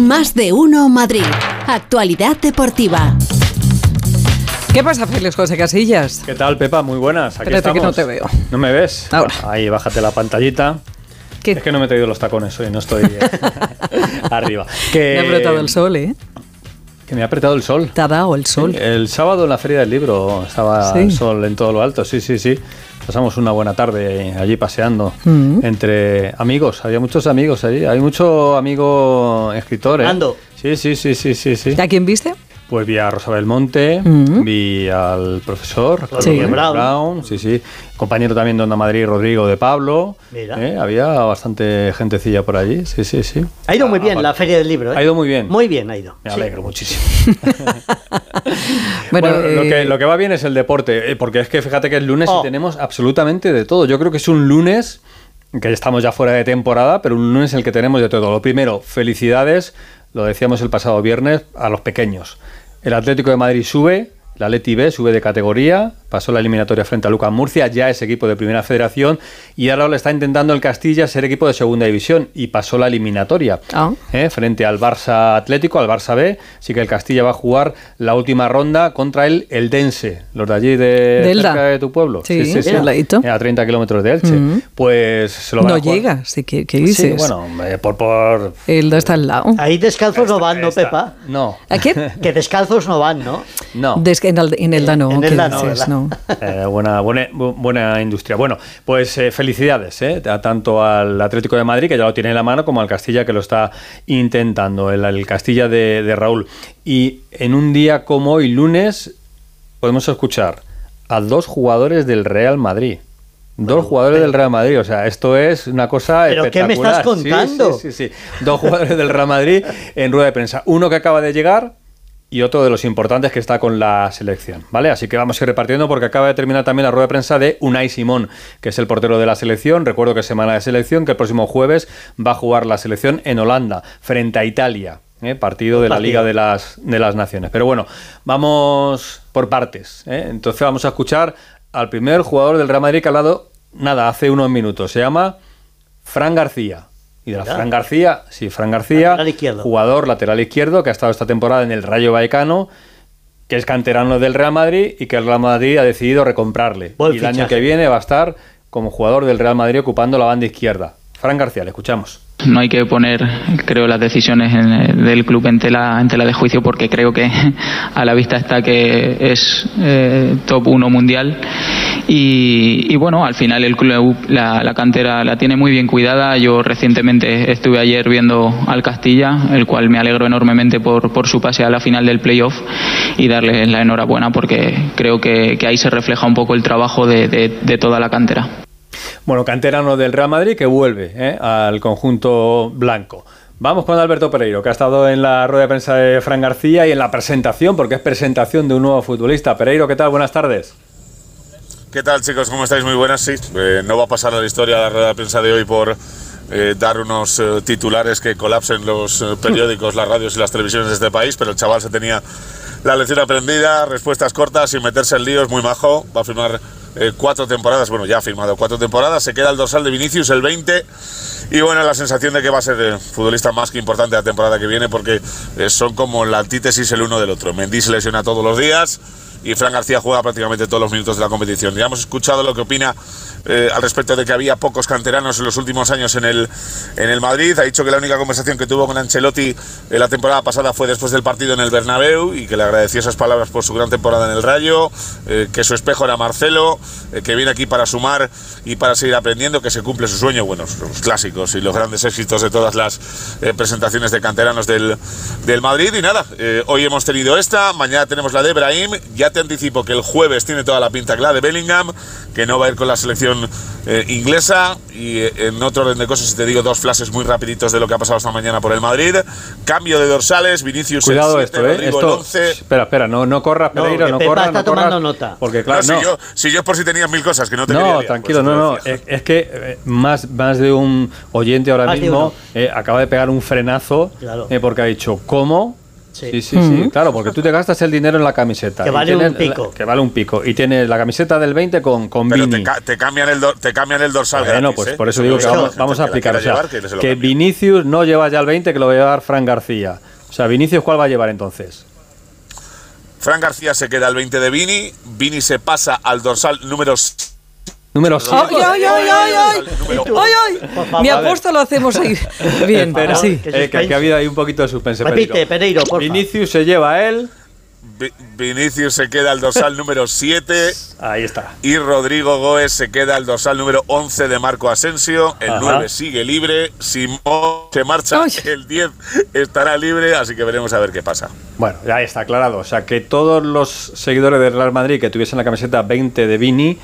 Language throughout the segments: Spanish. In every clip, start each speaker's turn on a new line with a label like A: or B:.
A: Más de uno Madrid. Actualidad deportiva.
B: ¿Qué pasa, Félix José Casillas?
C: ¿Qué tal, Pepa? Muy buenas. Aquí
B: Espérate que
C: estamos.
B: no te veo.
C: ¿No me ves?
B: Ahora.
C: Ahí, bájate la pantallita.
B: ¿Qué?
C: Es que no me he traído los tacones hoy, no estoy eh, arriba. Que,
B: Me ha apretado el sol, ¿eh?
C: Que me ha apretado el sol.
B: Te ha dado el sol.
C: El sábado en la Feria del Libro estaba
B: Sí.
C: el sol en todo lo alto, sí, sí, sí. Pasamos una buena tarde allí paseando
B: Mm.
C: entre amigos. Había muchos amigos allí. Hay mucho amigo escritor, ¿eh?
D: Ando.
C: Sí, sí, sí, sí, sí, sí.
B: ¿A quién viste?
C: Pues vi a Rosa Belmonte,
B: Mm.
C: vi al profesor
D: Sí. Brown.
C: sí, sí. Compañero también de Onda Madrid, Rodrigo de Pablo.
D: Mira.
C: ¿eh? Había bastante gentecilla por allí, sí, sí, sí.
D: Ha ido muy bien
C: Ah,
D: la feria del libro. ¿eh?
C: Ha ido muy bien.
D: Muy bien ha ido.
C: Me
D: Sí.
C: alegro muchísimo.
B: Bueno,
C: Bueno, lo,
B: eh,
C: que, lo que va bien es el deporte, eh, porque es que fíjate que es lunes
D: Oh.
C: y tenemos absolutamente de todo. Yo creo que es un lunes, que estamos ya fuera de temporada, pero un lunes en el que tenemos de todo. Lo primero, felicidades, lo decíamos el pasado viernes, a los pequeños. El Atlético de Madrid sube, la Leti B sube de categoría, pasó la eliminatoria frente a Lucas Murcia, ya es equipo de primera federación, y ahora lo está intentando el Castilla ser equipo de segunda división, y pasó la eliminatoria.
B: Ah.
C: ¿eh? frente al Barça Atlético, al Barça B. Así que el Castilla va a jugar la última ronda contra el Eldense, los de allí de,
B: De Elda.
C: cerca de tu pueblo.
B: Sí, al ladito.
C: Eh, A 30 kilómetros de Elche.
B: Mm.
C: Pues se lo van
B: no
C: a jugar.
B: llega, sí, ¿qué, qué
C: Sí,
B: dices?
C: bueno, eh, por... por...
B: El está al lado.
D: Ahí descalzos no van, ¿no, Pepa?
C: No,
B: ¿A quién?
D: Que descalzos no van, ¿no?
C: no.
B: Des- en, el, en Elda no,
D: En
B: ¿qué
D: Elda no,
C: Eh, buena, buena, bu- buena industria. Bueno, pues eh, felicidades, eh, a tanto al Atlético de Madrid, que ya lo tiene en la mano, como al Castilla, que lo está intentando, el, el Castilla de, de Raúl. Y en un día como hoy, lunes, podemos escuchar a dos jugadores del Real Madrid. Dos jugadores del Real Madrid, o sea, esto es una cosa
D: ¿Pero qué me
C: espectacular.
D: estás
C: Sí,
D: contando?
C: Sí, sí, sí. Dos jugadores del Real Madrid en rueda de prensa. Uno que acaba de llegar y otro de los importantes que está con la selección, ¿vale? Así que vamos a ir repartiendo porque acaba de terminar también la rueda de prensa de Unai Simón, que es el portero de la selección. Recuerdo que es semana de selección, que el próximo jueves va a jugar la selección en Holanda, frente a Italia. ¿eh? Partido de la. Liga de las, de las Naciones. Pero bueno, vamos por partes. ¿eh? Entonces vamos a escuchar al primer jugador del Real Madrid que ha hablado, nada, hace unos minutos. Se llama Fran García. Y de la. Fran García, sí, Fran García,
D: Lateral
C: jugador lateral izquierdo que ha estado esta temporada en el Rayo Vallecano, que es canterano del Real Madrid y que el Real Madrid ha decidido recomprarle.
D: Buen
C: y el año que viene va a estar como jugador del Real Madrid ocupando la banda izquierda. Fran García, le escuchamos.
E: No hay que poner, creo, las decisiones en- del club en tela, de juicio porque creo que a la vista está que es eh, top 1 mundial y, bueno, al final el club, la, la cantera la tiene muy bien cuidada. Yo recientemente estuve ayer viendo al Castilla, el cual me alegro enormemente por, por su pase a la final del playoff y darle la enhorabuena porque creo que, ahí se refleja un poco el trabajo de- de toda la cantera.
C: Bueno, canterano del Real Madrid que vuelve ¿eh? al conjunto blanco. Vamos con Alberto Pereiro, que ha estado en la rueda de prensa de Fran García y en la presentación, porque es presentación de un nuevo futbolista. Pereiro, ¿qué tal? Buenas tardes.
F: ¿Qué tal chicos? ¿Cómo estáis? Muy buenas, sí. Eh, no va a pasar la historia la rueda de prensa de hoy por eh, dar unos titulares que colapsen los periódicos, las radios y las televisiones de este país, pero el chaval se tenía la lección aprendida, respuestas cortas, sin meterse en líos, muy majo. Va a firmar eh, cuatro temporadas, bueno, ya ha firmado cuatro temporadas, se queda el dorsal de Vinicius el 20 y bueno, la sensación de que va a ser el futbolista más que importante la temporada que viene porque eh, son como la antítesis el uno del otro. Mendy se lesiona todos los días y Fran García juega prácticamente todos los minutos de la competición. Ya hemos escuchado lo que opina eh, al respecto de que había pocos canteranos en los últimos años en el, en el Madrid. Ha dicho que la única conversación que tuvo con Ancelotti eh, la temporada pasada fue después del partido en el Bernabéu y que le agradeció esas palabras por su gran temporada en el Rayo, eh, que su espejo era Marcelo, eh, que viene aquí para sumar y para seguir aprendiendo, que se cumple su sueño. Bueno, los clásicos y los grandes éxitos de todas las presentaciones de canteranos del, del Madrid. Y nada, hoy hemos tenido esta, mañana tenemos la de Brahim. Ya te anticipo que el jueves tiene toda la pinta que la de Bellingham, que no va a ir con la selección eh, inglesa. Y eh, en otro orden de cosas, si te digo dos flashes muy rapiditos de lo que ha pasado esta mañana por el Madrid. Cambio de dorsales, Vinicius
C: Cuidado
F: el 7,
C: esto, ¿eh? Esto,
F: el 11.
C: Espera, espera, no, no corras,
D: No,
C: Pereiro,
D: que
C: no,
D: Pepa
C: corras,
D: está
C: no corras,
D: tomando nota.
C: Porque claro,
F: no,
C: no,
F: Si, yo, si yo por si tenías mil cosas que no te quería
C: No,
F: liar,
C: tranquilo,
F: pues
C: no, no. Es, es que eh, más, más de un oyente ahora mismo eh, acaba de pegar un frenazo
D: Claro.
C: eh, porque ha dicho, ¿cómo Sí, sí, sí, claro, porque tú te gastas el dinero en la camiseta.
D: Que
C: y
D: vale un
C: tienes la-
D: pico.
C: que vale un pico. Y tienes la camiseta del 20 con, con
F: Pero te,
C: Vini.
F: ca- te cambian el do- te cambian el dorsal
C: Bueno,
F: gratis,
C: pues
F: ¿eh?
C: por eso digo que vamos, vamos a aplicar. O sea,
F: llevar, que
C: que. Vinicius no lleva ya el 20, que lo va a llevar Fran García. O sea, Vinicius, ¿cuál va a llevar entonces?
F: Fran García se queda al 20 de Vini, Vini se pasa al dorsal número
C: Número 6.
B: ¡Ay, ay, ay, ay, ay! Mi apuesta lo hacemos ahí. Bien,
C: Espera,
B: así.
D: Que
C: eh, que, que ha habido ahí un poquito de suspense.
D: Repite, Pereiro, porfa.
C: Vinicius se lleva a él.
F: Vi- Vinicius se queda al dorsal número 7
C: Ahí está.
F: y Rodrigo Goes se queda al dorsal número 11 de Marco Asensio. El
C: Ajá.
F: 9 sigue libre. Simón se marcha.
B: Ay.
F: El 10 estará libre, así que veremos a ver qué pasa.
C: Bueno, ya está aclarado. O sea, que todos los seguidores del Real Madrid que tuviesen la camiseta 20 de Vini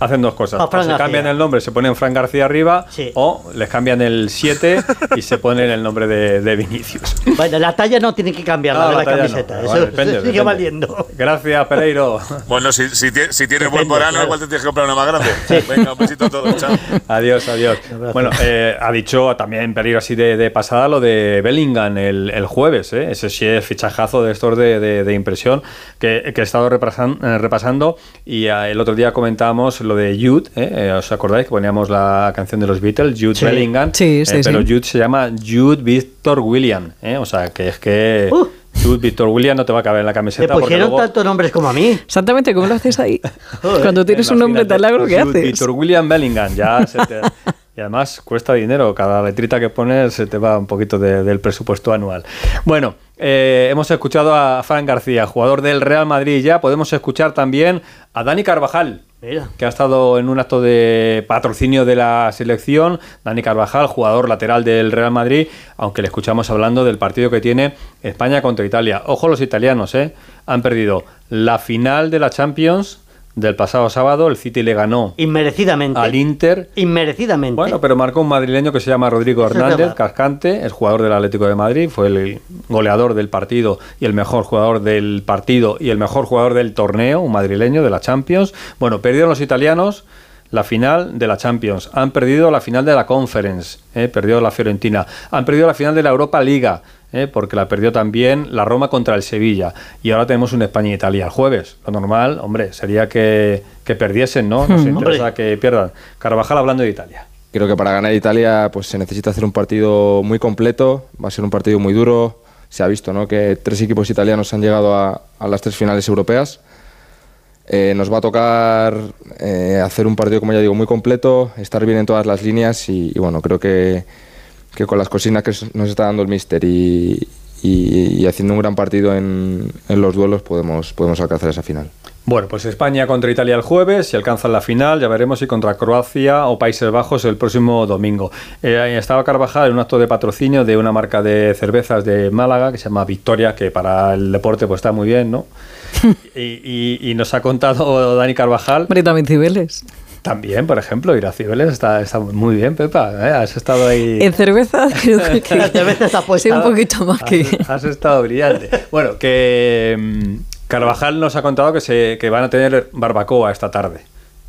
C: hacen dos cosas. O
D: Fran
C: se cambian el nombre, se ponen Fran García arriba,
D: Sí.
C: o les cambian el 7 y se ponen el nombre de, de Vinicius.
D: Bueno, la talla no tiene que cambiarla
C: Ah,
D: de la,
C: la talla no.
D: camiseta.
C: Vale,
D: Eso
C: depende,
D: sigue
C: depende.
D: valiendo.
C: Gracias, Pereiro.
F: Bueno, si, si, si tienes buen porano,
D: claro.
F: igual te tienes que comprar una más grande. Venga, un besito a todos. Chao.
C: Adiós, adiós. Bueno, eh, ha dicho también Pereiro así de, de pasada lo de Bellingham el, el jueves, ¿eh? ese sí es fichajazo de estos de, de- de impresión que, que he estado repasan- eh, repasando y eh, el otro día comentábamos lo de Jude, ¿eh? Eh, ¿os acordáis que poníamos la canción de los Beatles, Jude
D: Sí.
C: Bellingham?
B: Sí,
C: Eh,
B: sí,
C: pero
B: sí.
C: Jude se llama Jude Victor William, ¿eh? o sea que es que
D: Uh.
C: Jude Victor William no te va a caber en la camiseta. porque
D: pusieron
C: luego-
D: tantos nombres como a mí.
B: Exactamente, ¿cómo lo haces ahí?
D: Joder.
B: Cuando tienes
C: en
B: un nombre tan largo, ¿qué
C: Jude
B: haces?
C: Victor William Bellingham, ya se te- Y además cuesta dinero, cada letrita que pones se te va un poquito de- del presupuesto anual. Bueno, eh, hemos escuchado a Fran García, jugador del Real Madrid ya. Podemos escuchar también a Dani Carvajal, Que ha estado en un acto de patrocinio de la selección. Dani Carvajal, jugador lateral del Real Madrid, aunque le escuchamos hablando del partido que tiene España contra Italia. Ojo los italianos, ¿eh? Han perdido la final de la Champions del pasado sábado. El City le ganó
D: Inmerecidamente.
C: al Inter.
D: Inmerecidamente.
C: Bueno, pero marcó un madrileño que se llama Rodrigo Hernández, cascante, es jugador del Atlético de Madrid, fue el goleador del partido y el mejor jugador del partido y el mejor jugador del torneo, un madrileño de la Champions. Bueno, perdieron los italianos la final de la Champions, han perdido la final de la Conference, eh, perdió la Fiorentina, han perdido la final de la Europa Liga, eh, porque la perdió también la Roma contra el Sevilla, y ahora tenemos un España-Italia el jueves. Lo normal, hombre, sería que, que perdiesen, ¿no? Nos interesa que pierdan. Carvajal hablando de Italia.
G: Creo que para ganar Italia pues se necesita hacer un partido muy completo, va a ser un partido muy duro. Se ha visto ¿no? que tres equipos italianos han llegado a, a las tres finales europeas. Eh, nos va a tocar eh, hacer un partido, como ya digo, muy completo, estar bien en todas las líneas y, y bueno, creo que, que con las cocinas que nos está dando el míster y, y- y haciendo un gran partido en, en los duelos podemos, podemos alcanzar esa final.
C: Bueno, pues España contra Italia el jueves, si alcanzan la final, ya veremos si contra Croacia o Países Bajos el próximo domingo. Eh, estaba Carvajal en un acto de patrocinio de una marca de cervezas de Málaga que se llama Victoria, que para el deporte pues está muy bien, ¿no? y, y- y nos ha contado Dani Carvajal
B: Hombre, también Cibeles.
C: También, por ejemplo, ir a Cibeles está, está muy bien, Pepa. ¿eh? Has estado ahí.
B: En cerveza, creo que.
D: La cerveza está puesta.
B: Sí, un poquito más que.
C: Has, has estado brillante. Bueno, que mm, Carvajal nos ha contado que, se, que van a tener barbacoa esta tarde.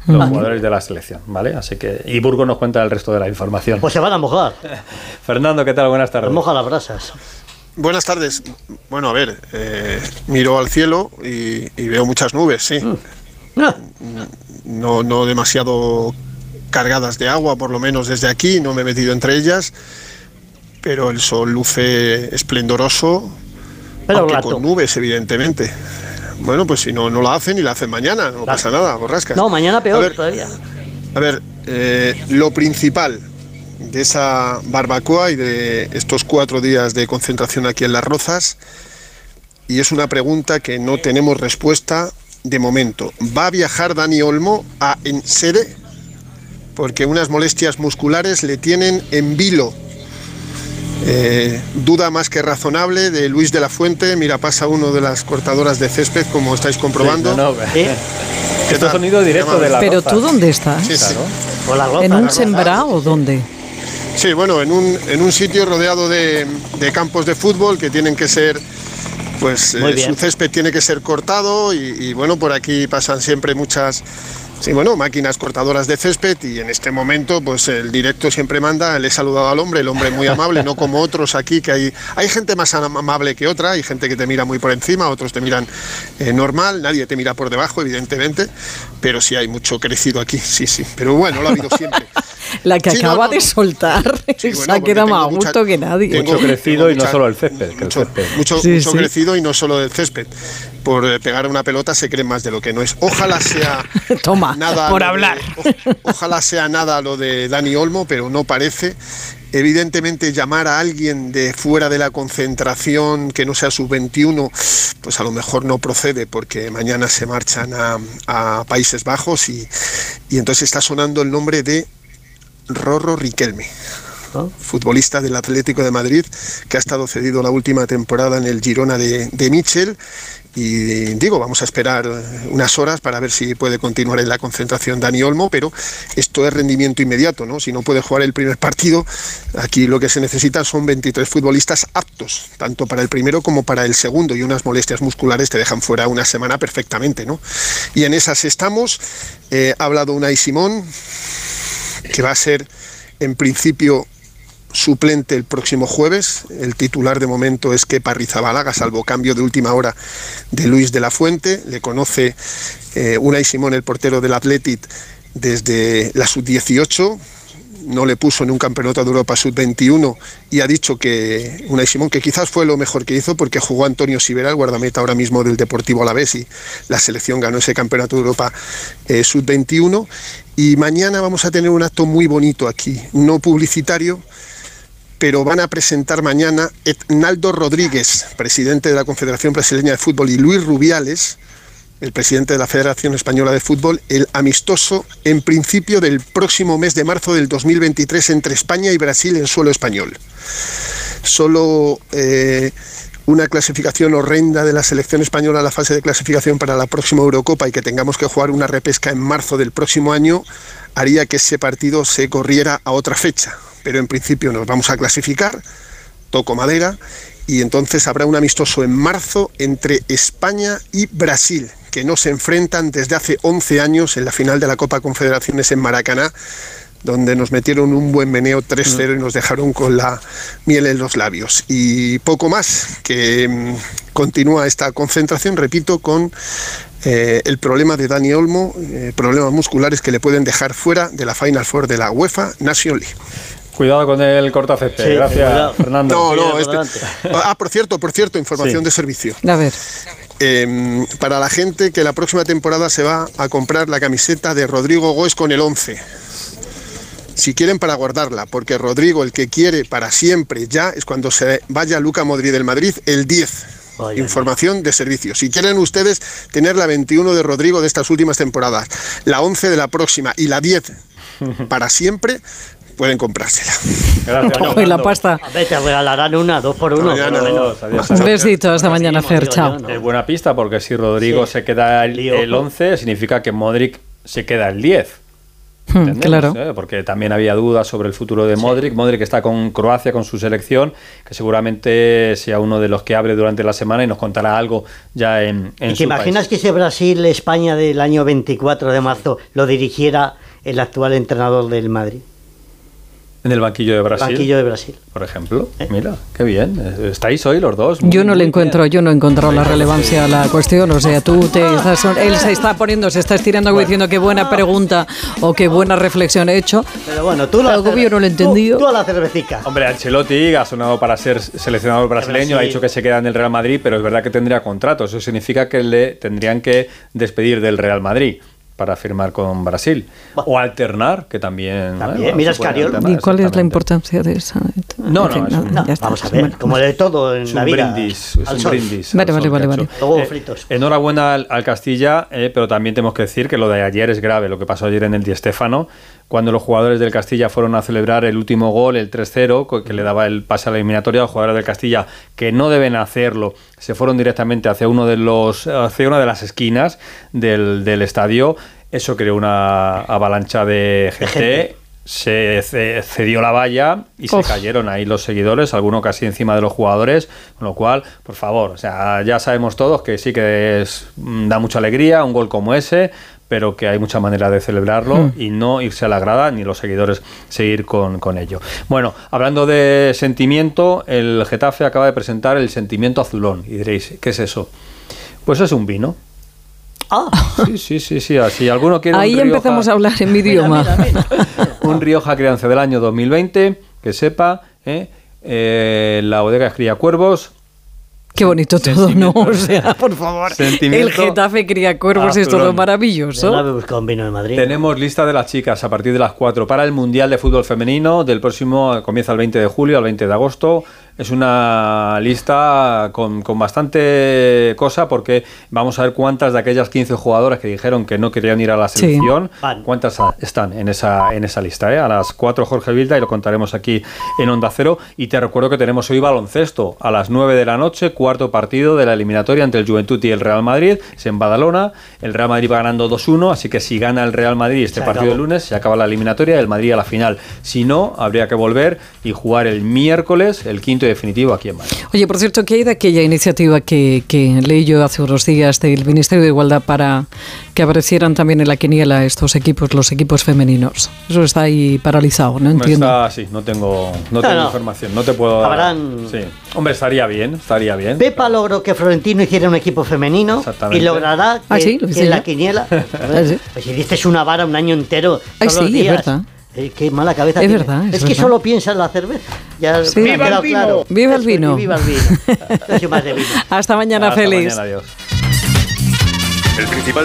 C: Los jugadores de la selección, ¿vale? Así que. Y Burgos nos cuenta el resto de la información.
D: Pues se van a mojar.
C: Fernando, ¿qué tal? Buenas tardes.
D: Se moja las brasas.
H: Buenas tardes. Bueno, a ver, eh, miro al cielo y, y veo muchas nubes, sí.
D: Ah,
H: No, no demasiado cargadas de agua, por lo menos desde aquí, no me he metido entre ellas, pero el sol luce esplendoroso,
D: Pero
H: aunque con nubes, evidentemente. Bueno, pues si no, no la hacen y la hacen mañana, no pasa nada, borrascas.
D: No, mañana
H: A
D: peor
H: ver,
D: todavía.
H: a ver, eh, lo principal de esa barbacoa y de estos cuatro días de concentración aquí en Las Rozas, y es una pregunta que no tenemos respuesta de momento. ¿Va a viajar Dani Olmo a en sede? Porque unas molestias musculares le tienen en vilo. Eh, duda más que razonable de Luis de la Fuente. Mira, pasa uno de las cortadoras de césped, como estáis comprobando.
C: No, no.
H: ¿Qué
C: Esto sonido directo de la
B: Pero
C: Roza.
B: tú, ¿dónde estás?
H: Sí, sí.
C: Claro.
B: ¿En un sembrado o dónde?
H: Sí, bueno, en un, en un sitio rodeado de, de campos de fútbol que tienen que ser, pues eh, su césped tiene que ser cortado y, y, bueno, por aquí pasan siempre muchas Sí, bueno, máquinas cortadoras de césped y en este momento pues el directo siempre manda, le he saludado al hombre, el hombre muy amable, no como otros aquí que hay hay gente más amable que otra, hay gente que te mira muy por encima, otros te miran eh, normal, nadie te mira por debajo evidentemente, pero sí hay mucho crecido aquí, sí, sí, pero bueno, lo ha habido siempre.
B: La que
H: Sí,
B: acaba
H: no,
B: de soltar
H: Sí,
B: se ha quedado más a gusto que nadie.
H: tengo-
C: Mucho crecido y no solo el césped, el
H: mucho,
C: césped.
H: mucho,
B: Sí,
H: mucho
B: sí.
H: crecido y no solo del césped. Por eh, pegar una pelota se cree más de lo que no es. Ojalá sea
B: Toma,
H: nada
B: por
H: lo de-
B: hablar.
H: o- ojalá sea nada lo de Dani Olmo, pero no parece. Evidentemente llamar a alguien de fuera de la concentración que no sea sub-21, pues a lo mejor no procede porque mañana se marchan a, a Países Bajos y, y entonces está sonando el nombre de Rorro Riquelme futbolista del Atlético de Madrid, que ha estado cedido la última temporada en el Girona de, de Michel. Y digo, vamos a esperar unas horas para ver si puede continuar en la concentración Dani Olmo, pero esto es rendimiento inmediato, ¿no? Si no puede jugar el primer partido, aquí lo que se necesita son 23 futbolistas aptos, tanto para el primero como para el segundo, y unas molestias musculares te dejan fuera una semana perfectamente, ¿no? Y en esas estamos. Eh, ha hablado Unai Simón, que va a ser en principio suplente el próximo jueves. El titular de momento es Kepa Rizabalaga, salvo cambio de última hora de Luis de la Fuente. Le conoce eh, Unai Simón, el portero del Athletic, desde la sub-18. No le puso en un campeonato de Europa sub-21 y ha dicho que Unai Simón, que quizás fue lo mejor que hizo porque jugó Antonio Sivera, el guardameta ahora mismo del Deportivo Alavés y la selección ganó ese campeonato de Europa eh, sub-21. Y mañana vamos a tener un acto muy bonito aquí, no publicitario, pero van a presentar mañana Etnaldo Rodríguez, presidente de la Confederación Brasileña de Fútbol, y Luis Rubiales, el presidente de la Federación Española de Fútbol, el amistoso en principio del próximo mes de marzo del 2023 entre España y Brasil en suelo español. Solo eh, una clasificación horrenda de la selección española a la fase de clasificación para la próxima Eurocopa y que tengamos que jugar una repesca en marzo del próximo año haría que ese partido se corriera a otra fecha. Pero en principio nos vamos a clasificar, toco madera, y entonces habrá un amistoso en marzo entre España y Brasil, que no se enfrentan desde hace 11 años en la final de la Copa Confederaciones en Maracaná, donde nos metieron un buen meneo 3-0 y nos dejaron con la miel en los labios. Y poco más, que mm, continúa esta concentración, repito, con eh, el problema de Dani Olmo, eh, problemas musculares que le pueden dejar fuera de la Final Four de la UEFA Nation League.
C: Cuidado con el cortacésped.
D: Sí,
C: Gracias,
D: cuidado.
C: Fernando.
H: No, no, este-. Ah, por cierto, por cierto, información
C: Sí.
H: de servicio.
B: A ver,
H: Eh, para la gente que la próxima temporada se va a comprar la camiseta de Rodrigo Goes con el 11. Si quieren para guardarla, porque Rodrigo el que quiere para siempre ya es cuando se vaya Luca Modri del Madrid el 10.
D: Vaya,
H: Información de servicio. Si quieren ustedes tener la 21 de Rodrigo de estas últimas temporadas, la 11 de la próxima y la 10 para siempre, pueden comprársela.
C: Gracias,
B: Ojo, y la pasta.
D: A ver, te regalarán una, dos por uno.
H: Mañana.
D: por lo menos.
C: Adiós,
B: Un besito, hasta mañana, Fer, chao.
C: Es buena pista porque si Rodrigo
D: Sí.
C: se queda el, el 11, significa que Modric se queda el 10.
B: Hmm,
C: Entendemos,
B: claro.
C: ¿eh? Porque también había dudas sobre el futuro de Modric. Modric está con Croacia, con su selección, que seguramente sea uno de los que hable durante la semana y nos contará algo ya en, en
D: ¿Y te
C: su
D: imaginas
C: país.
D: que ese Brasil-España del año 24 de marzo lo dirigiera el actual entrenador del Madrid?
C: En el banquillo de Brasil,
D: Banquillo de Brasil.
C: por ejemplo.
D: ¿Eh?
C: Mira, qué bien. Estáis hoy los dos.
B: Yo no le encuentro,
C: bien.
B: yo no he encontrado la relevancia a la cuestión. O sea, tú te estás, él se está poniendo, se está estirando como diciendo qué buena pregunta o qué buena reflexión he hecho.
D: Pero bueno, tú lo
B: Algo yo no lo he
D: tú-
B: entendido.
D: Tú, a la cervecica.
C: Hombre, Ancelotti ha sonado para ser seleccionador brasileño, ha dicho que se queda en el Real Madrid, pero es verdad que tendría contrato. Eso significa que le tendrían que despedir del Real Madrid para firmar con Brasil. O alternar, que también.
D: También,
C: ¿eh?
D: mira
C: alternar,
B: ¿Y cuál es la importancia de esa?
C: No, no, es un-
B: ya
D: No,
B: está.
D: vamos a ver,
B: Bueno,
D: como de todo en
C: Es
D: la
C: un
D: vida.
C: brindis, es
D: al
C: un
D: sol.
C: brindis.
B: Vale,
C: al
B: vale, vale, vale.
D: Luego
C: Eh,
D: fritos.
C: enhorabuena al, al Castilla, eh, pero también tenemos que decir que lo de ayer es grave, lo que pasó ayer en el Di Stéfano, cuando los jugadores del Castilla fueron a celebrar el último gol, el 3-0, co- que le daba el pase a la eliminatoria los jugadores del Castilla, que no deben hacerlo, se fueron directamente hacia uno de los hacia una de las esquinas del, del estadio. Eso creó una avalancha de gente. Se ce- cedió la valla y se cayeron ahí los seguidores, algunos casi encima de los jugadores, con lo cual, por favor, o sea, ya sabemos todos que sí que es, da mucha alegría un gol como ese, pero que hay muchas maneras de celebrarlo
B: Mm.
C: y no irse a la grada ni los seguidores seguir con, con ello. Bueno, hablando de sentimiento, el Getafe acaba de presentar el sentimiento azulón y diréis, ¿qué es eso? Pues es un vino.
D: Ah,
C: Sí, sí, sí, sí. Así alguno quiere un
B: Ahí
C: Rioja-
B: empezamos a hablar en mi idioma.
D: mira, mira.
C: un Rioja Crianza del año 2020, que sepa, ¿eh? Eh, la bodega cría cuervos.
B: Qué bonito todo, ¿no? O sea, por favor. El Getafe cría cuervos, es todo maravilloso.
D: un vino de Madrid.
C: Tenemos lista de las chicas a partir de las 4 para el Mundial de Fútbol Femenino del próximo, comienza el 20 de julio al 20 de agosto. Es una lista con, con bastante cosa porque vamos a ver cuántas de aquellas 15 jugadoras que dijeron que no querían ir a la selección, cuántas están en esa, en esa lista. ¿eh? A las 4 Jorge Vilda y lo contaremos aquí en Onda Cero. Y te recuerdo que tenemos hoy baloncesto a las 9 de la noche, cuarto partido de la eliminatoria entre el Juventud y el Real Madrid. Es en Badalona. El Real Madrid va ganando 2-1, así que si gana el Real Madrid este
D: Se
C: partido el lunes, se acaba la eliminatoria y el Madrid a la final. Si no, habría que volver y jugar el miércoles, el quinto definitivo aquí en Madrid.
B: Oye, por cierto, ¿qué hay de aquella iniciativa que, que leí yo hace unos días del Ministerio de Igualdad para que aparecieran también en la quiniela estos equipos, los equipos femeninos? Eso está ahí paralizado, no entiendo.
C: Está así, no tengo, no tengo
D: no.
C: información, no te puedo dar.
D: Habrán-
C: Sí. Hombre, estaría bien, estaría bien.
D: Pepa logró que Florentino hiciera un equipo femenino y logrará que,
B: Ah, sí, lo
D: que la quiniela.
B: Ah, sí.
D: Pues si dices una vara un año entero.
B: Ay,
D: todos los
B: sí, es
D: días.
B: verdad.
D: Eh, qué mala cabeza.
B: Es
D: tiene.
B: verdad, es
D: Es, que
B: verdad.
D: solo piensa en la cerveza. Ya
B: Sí.
D: me ha
B: ¡Viva
D: quedado
H: el vino!
D: claro.
B: ¡Viva el vino!
D: ¡Viva el vino! Yo soy más de vino.
B: Hasta mañana,
C: Hasta
B: Félix.
C: mañana, adiós.
I: El principal